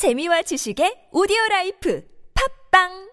재미와 지식의 오디오 라이프. 팝빵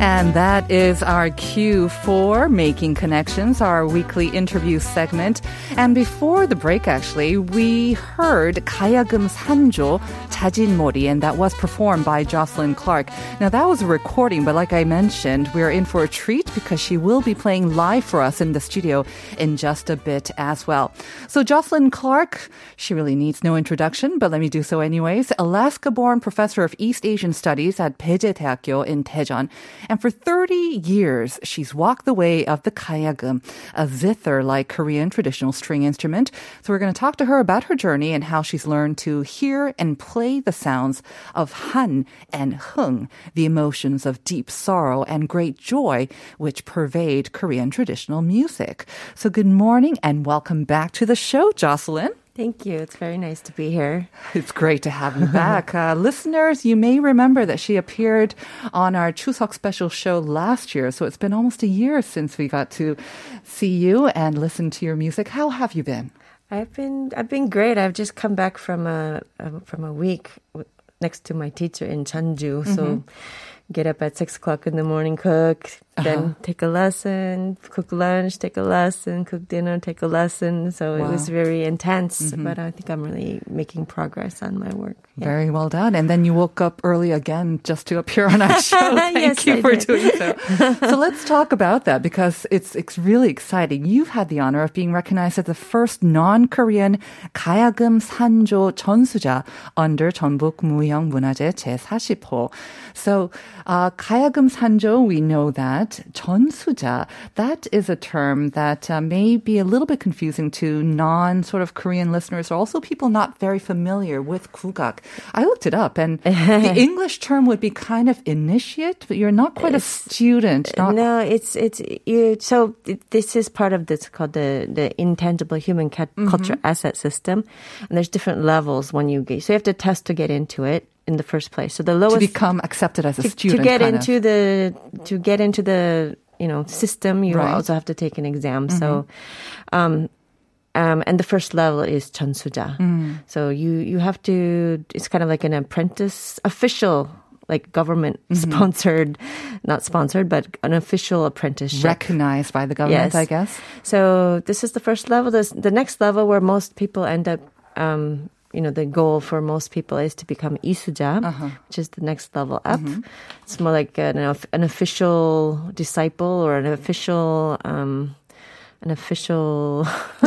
And that is our cue for Making Connections, our weekly interview segment. And before the break, actually, we heard Kayagum Sanjo, Jajinmori, and that was performed by Jocelyn Clark. Now, that was a recording, but like I mentioned, we're in for a treat because she will be playing live for us in the studio in just a bit as well. So, Jocelyn Clark, she really needs no introduction, but let me do so anyways. Alaska born professor of East Asian Studies at Peje in Daejeon and for 30 years, she's walked the way of the kayagum, a zither like Korean traditional string instrument. So we're going to talk to her about her journey and how she's learned to hear and play the sounds of han and hung, the emotions of deep sorrow and great joy which pervade Korean traditional music. So good morning and welcome back to the show, Jocelyn. Thank you. It's very nice to be here. It's great to have you back. Uh, listeners, you may remember that she appeared on our Chuseok special show last year. So it's been almost a year since we got to see you and listen to your music. How have you been? I've been I've been great. I've just come back from a, from a week next to my teacher in Jeonju. Mm-hmm. So get up at six o'clock in the morning, cook, then uh-huh. take a lesson, cook lunch, take a lesson, cook dinner, take a lesson. So wow. it was very intense, mm-hmm. but I think I'm really making progress on my work. Yeah. Very well done. And then you woke up early again just to appear on our show. Thank yes, you I for did. doing so. so let's talk about that because it's it's really exciting. You've had the honor of being recognized as the first non-Korean 가야금 산조 전수자 under 전북 무형문화재 제40호. So uh, 가야금 산조, we know that that 전수자, that is a term that uh, may be a little bit confusing to non sort of Korean listeners or also people not very familiar with kugak. I looked it up and the English term would be kind of initiate, but you're not quite a student. Not no, it's, it's, you, so this is part of this called the, the intangible human mm-hmm. culture asset system. And there's different levels when you get, so you have to test to get into it in the first place. So the lowest to become accepted as a to, student to get into of. the to get into the you know system, you right. also have to take an exam. Mm-hmm. So. Um, um, and the first level is chansuja. Mm. So you you have to. It's kind of like an apprentice, official, like government mm-hmm. sponsored, not sponsored, but an official apprenticeship recognized by the government. Yes. I guess. So this is the first level. This, the next level where most people end up um, you know, the goal for most people is to become isuja, uh-huh. which is the next level up. Mm-hmm. It's more like an, an official disciple or an official. Um, an official.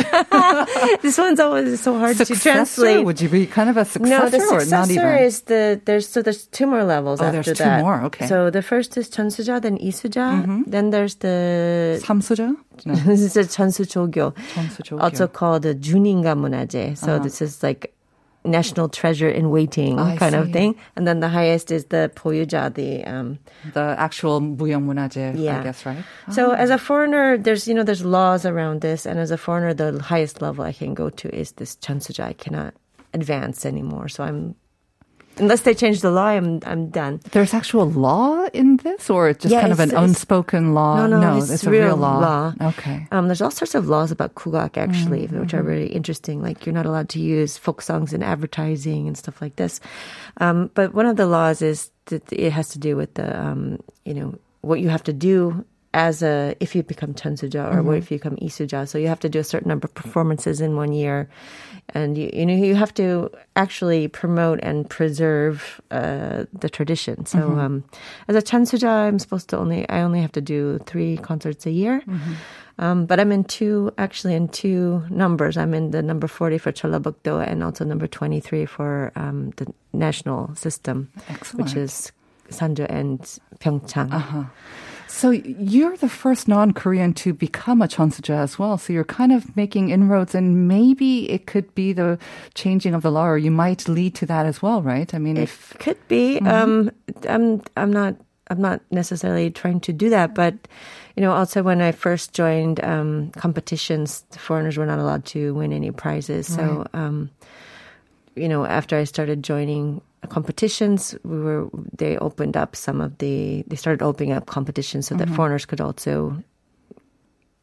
this one's always so hard successor? to translate. Would you be kind of a successor? No, the successor is the there's so there's two more levels. Oh, after there's that. two more. Okay. So the first is Chonsuja, then Isuja, mm-hmm. then there's the Samsuja. No. this is a Chonsuchogyo, also called the Juninga Munaje. So uh-huh. this is like national treasure in waiting I kind see. of thing. And then the highest is the 보유자, the um, the actual 무형문화재, yeah. I guess, right? So oh. as a foreigner, there's you know there's laws around this, and as a foreigner, the highest level I can go to is this 전수자. I cannot advance anymore. So I'm unless they change the law, I'm I'm done. There's actual law in this, or it's just yeah, kind of an unspoken law? No, no, no it's, it's, a real, real law. law. Okay. Um, there's all sorts of laws about kugak actually, mm-hmm. which are really interesting. Like you're not allowed to use folk songs in advertising and stuff like this. Um, but one of the laws is that it has to do with the um, you know what you have to do as a if you become Chunsuja or mm-hmm. if you become Isuja. So you have to do a certain number of performances in one year, and you, you know you have to actually promote and preserve uh, the tradition. So mm-hmm. um, as a Chunsuja, I'm supposed to only I only have to do three concerts a year. Mm-hmm. Um, but I'm in two, actually in two numbers. I'm in the number 40 for Cholabukdo and also number 23 for um, the national system, Excellent. which is Sanjo and Byeongchang. Uh-huh. So you're the first non-Korean to become a chonsuja as well. So you're kind of making inroads, and maybe it could be the changing of the law, or you might lead to that as well, right? I mean, it if could be. Mm-hmm. Um, I'm I'm not I'm not necessarily trying to do that, but you know, also when I first joined um, competitions, foreigners were not allowed to win any prizes. So. Um, you know, after I started joining competitions, we were they opened up some of the they started opening up competitions so that foreigners could also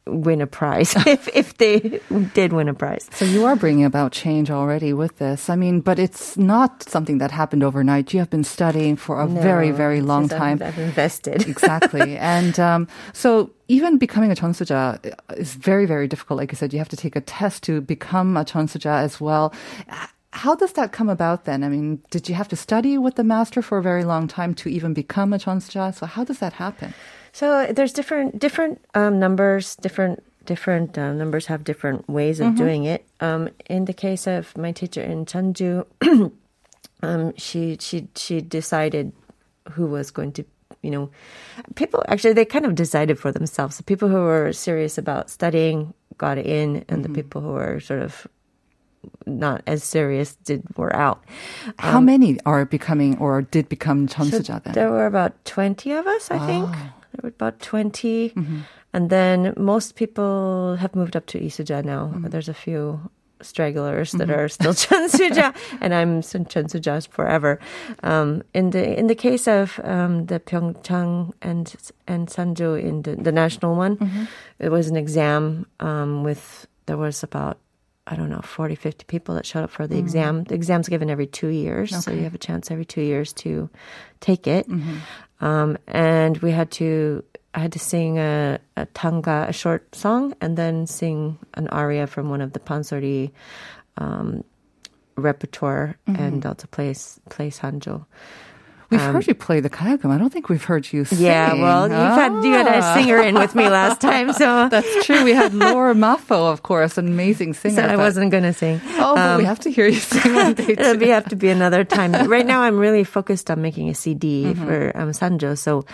win a prize if if they did win a prize. So you are bringing about change already with this. I mean, but it's not something that happened overnight. You have been studying for a very, very long time. I've, I've invested. exactly. And um, so even becoming a chonsuja is very, very difficult. Like you said, you have to take a test to become a chonsuja as well. How does that come about then? I mean, did you have to study with the master for a very long time to even become a chonsuja? So how does that happen? So there's different different um, numbers, different different uh, numbers have different ways of doing it. Um, in the case of my teacher in Jeonju, um, she she she decided who was going to you know people actually they kind of decided for themselves the people who were serious about studying got in and the people who were sort of not as serious did were out How many are becoming or did become chonsuja then? there were about 20 of us, I think. There were about 20. And then most people have moved up to Isuja now. There's a few stragglers that are still Chunsuja, and I'm Chunsuja forever. Um, in the in the case of um, the Byeongchang and and Sanjo in the, the national one, it was an exam um, with there was about I don't know, 40, 50 people that showed up for the exam. The exam's given every two years, so you have a chance every two years to take it. Um, and we had to, I had to sing a, a tanga, a short song, and then sing an aria from one of the Pansori um, repertoire, and also play, play Sanjo. We've heard you play the kayagum. I don't think we've heard you sing. Um, Yeah, well, you've had you had a Ah. singer in with me last time, so That's true. We had Laura Maffo, of course, an amazing singer. so I but- wasn't gonna sing. Oh, but we have to hear you sing one day It'll be, have to be another time. Right now, I'm really focused on making a CD Mm-hmm. for um, Sanjo. So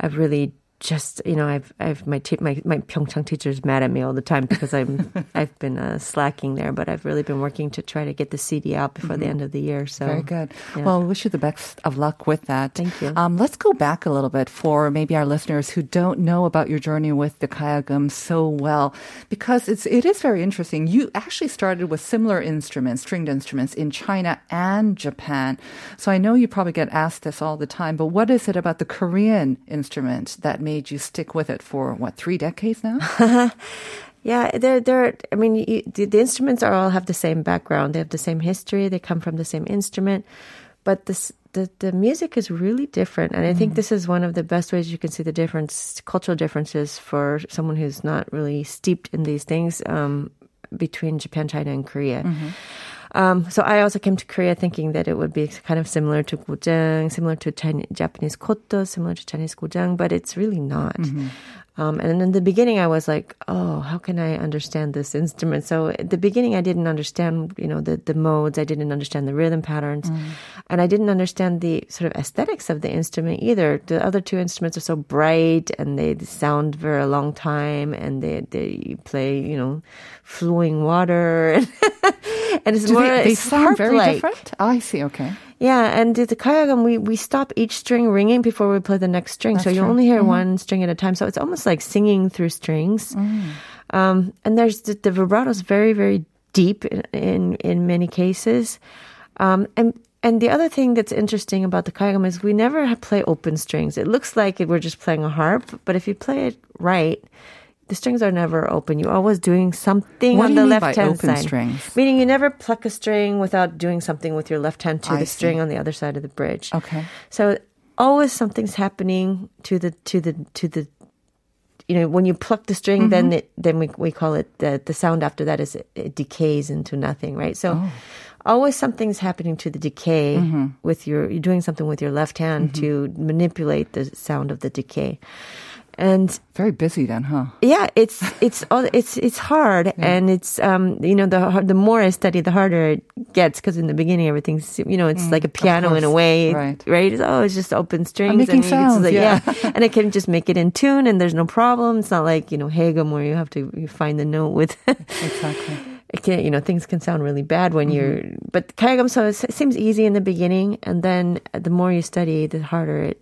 I've really just, you know, I've, I've my te- my my Byeongchang teacher's mad at me all the time because I'm I've been uh, slacking there, but I've really been working to try to get the CD out before the end of the year. So Mm-hmm. Very good. yeah. Well, wish you the best of luck with that. Thank you. Um, let's go back a little bit for maybe our listeners who don't know about your journey with the kayagum so well, because it's it is very interesting. You actually started with similar instruments, stringed instruments, in China and Japan. So I know you probably get asked this all the time, but what is it about the Korean instrument that made you stick with it for what three decades now? Yeah, they're they're. I mean, you, the, the instruments are all have the same background. They have the same history. They come from the same instrument, but this the the music is really different. And I think this is one of the best ways you can see the difference, cultural differences for someone who's not really steeped in these things um, between Japan, China, and Korea. Um, so I also came to Korea thinking that it would be kind of similar to guzheng, similar to Chinese, Japanese koto, similar to Chinese guzheng, but it's really not. Um, and in the beginning, I was like, "Oh, how can I understand this instrument?" So at the beginning, I didn't understand, you know, the the modes. I didn't understand the rhythm patterns, and I didn't understand the sort of aesthetics of the instrument either. The other two instruments are so bright, and they sound for a long time, and they they play, you know, flowing water, and it's Do more they, they sound very different? Oh, I see. Okay. Yeah, and the kayagum, we, we stop each string ringing before we play the next string. so you true. only hear one string at a time. So it's almost like singing through strings. Um, and there's the, the vibrato is very, very deep in, in, in many cases. Um, and and the other thing that's interesting about the kayagum is we never play open strings. It looks like we're just playing a harp, but if you play it right, the strings are never open. You're always doing something What on do the left hand open side. strings? Meaning you never pluck a string without doing something with your left hand to I the see. string on the other side of the bridge. Okay. So always something's happening to the to the to the you know when you pluck the string then Mm-hmm. it then we we call it the the sound after that is it, it decays into nothing right so Oh. always something's happening to the decay Mm-hmm. with your you're doing something with your left hand to manipulate the sound of the decay and Very busy then, huh? yeah, it's it's all it's it's hard, and it's um you know the the more I study, the harder it gets because in the beginning everything's you know it's like a piano in a Mm, way, Right. It's, oh, it's just open strings, making and sounds, like, yeah. and it can just make it in tune, and there's no problem. It's not like you know Haegum where you have to you find the note with. Exactly. it can, you know, things can sound really bad when Mm-hmm. you're, but kayagum, so it seems easy in the beginning. And then the more you study, the harder it,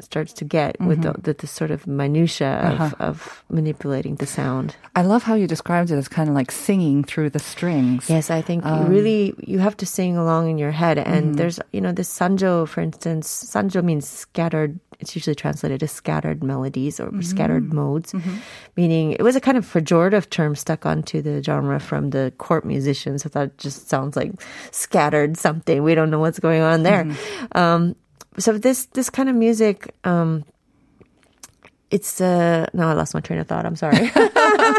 starts to get with mm-hmm. the, the, the sort of minutia of, uh-huh. of manipulating the sound. I love how you described it as kind of like singing through the strings. Yes, I think you um, really you have to sing along in your head. And mm-hmm. there's you know this sanjo, for instance. Sanjo means scattered. It's usually translated as scattered melodies or mm-hmm. scattered modes, meaning it was a kind of pejorative term stuck onto the genre from the court musicians. I thought it just sounds like scattered something. We don't know what's going on there. Um, so this this kind of music. Um, it's uh no, I lost my train of thought. I'm sorry.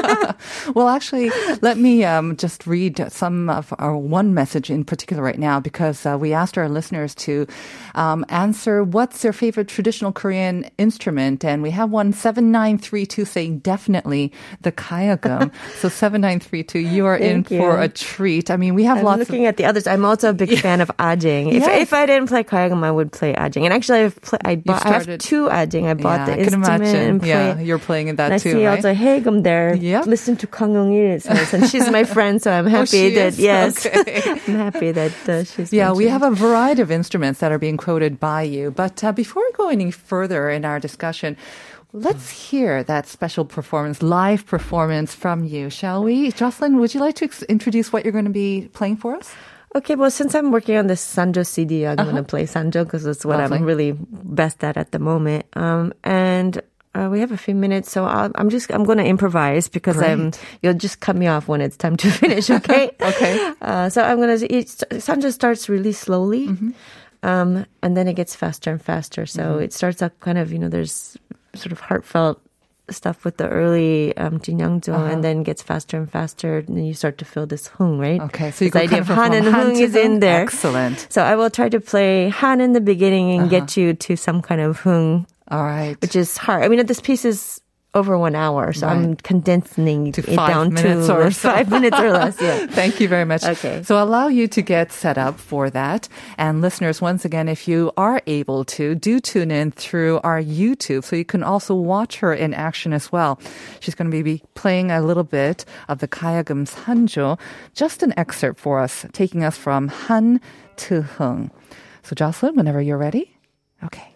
Well, actually, let me um, just read some of our one message in particular right now because uh, we asked our listeners to um, answer what's their favorite traditional Korean instrument, and we have one seven nine three two saying definitely the kayagum. so seven nine three two, you are in Thank for a treat. I mean, we have I'm lots. looking at the others. I'm also a big fan of ajaeng. If Yes. if I didn't play kayagum, I would play ajaeng. And actually, I've play, I bought I have two ajaeng. I bought yeah, the I can instrument imagine. and play. Yeah, you're playing in that and I too, see right? also Haegum there. Listen to Kang Eun-il, and she's my friend, so I'm happy Oh, that is? yes, Okay. I'm happy that uh, she's. Yeah, we have a variety of instruments that are being quoted by you. But uh, before we go any further in our discussion, let's hear that special performance, live performance from you, shall we? Jocelyn, would you like to ex- introduce what you're going to be playing for us? Okay, well, since I'm working on this Sanjo CD, I'm going to play Sanjo because it's what Uh-huh. Lovely. I'm really best at at the moment. Um, and uh, we have a few minutes, so I'll, I'm just I'm going to improvise because I'm. You'll just cut me off when it's time to finish. Okay. Okay. Uh, so I'm going to. Sanjo starts really slowly, Mm-hmm. um, and then it gets faster and faster. So it starts up kind of you know there's sort of heartfelt stuff with the early um, Jinyangjo, Uh-huh. and then gets faster and faster, and then you start to feel this hung, right? Okay, so you this go idea kind of han and hung is in there. Excellent. So I will try to play han in the beginning and get Uh-huh. you to some kind of hung, All right. which is hard. I mean, this piece is over one hour, so I'm condensing To it down to or so. five minutes or less. Yeah. Thank you very much. Okay. So allow you to get set up for that. And listeners, once again, if you are able to, do tune in through our YouTube so you can also watch her in action as well. She's going to be playing a little bit of the Kayagum Sanjo, just an excerpt for us, taking us from Han to Hung. So Jocelyn, whenever you're ready. Okay.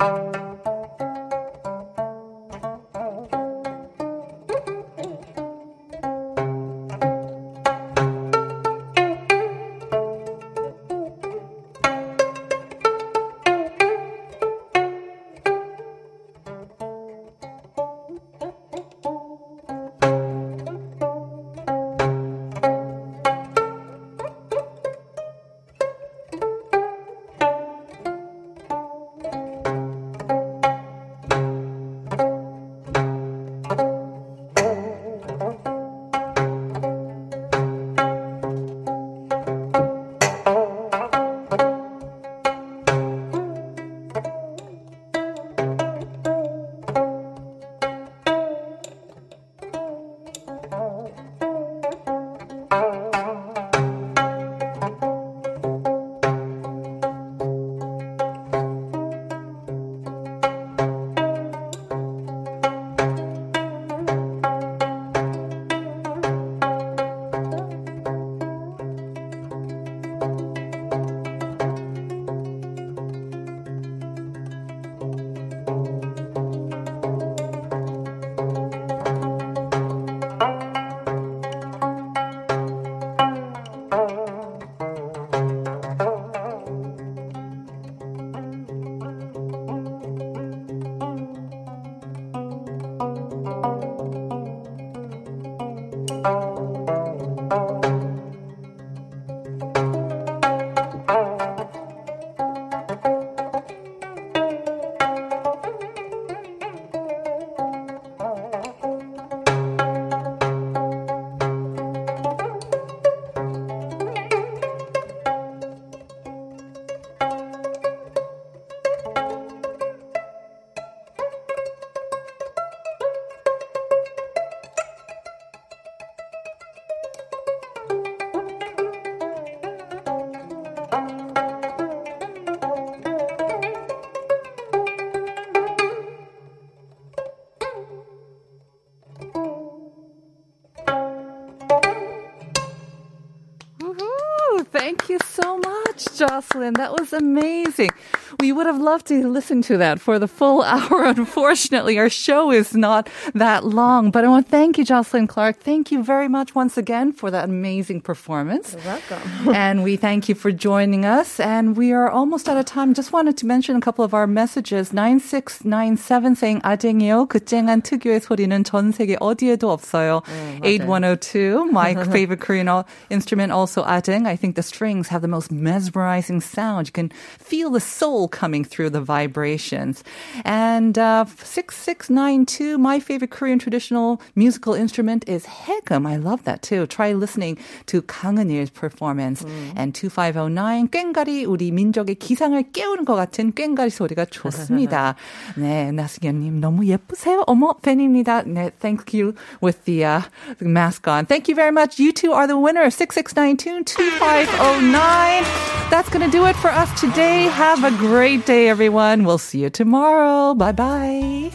you Jocelyn. That was amazing. We would have loved to listen to that for the full hour. Unfortunately, our show is not that long, but I want to thank you, Jocelyn Clark. Thank you very much once again for that amazing performance. You're welcome. and we thank you for joining us. And we are almost out of time. Just wanted to mention a couple of our messages. 9697 saying 아쟁이요. 그쨍한 특유의 소리는 전 세계 어디에도 없어요. 8102, my favorite Korean instrument also 아쟁. I think the strings have the most mesmerizing sound. You can feel the soul coming through the vibrations. And uh, 6692, my favorite Korean traditional musical instrument is haegum. I love that too. Try listening to 강은일's performance. And 2509, 꽹가리 우리 민족의 기상을 깨우는 것 같은 꽹가리 소리가 좋습니다. 네, 나승현님 너무 예쁘세요. 어머, 팬입니다. 네, thank you with the, uh, the mask on. Thank you very much. You two are the winner. 6692 2509. That's going to do it for us today. Have a great day, everyone. We'll see you tomorrow. Bye bye.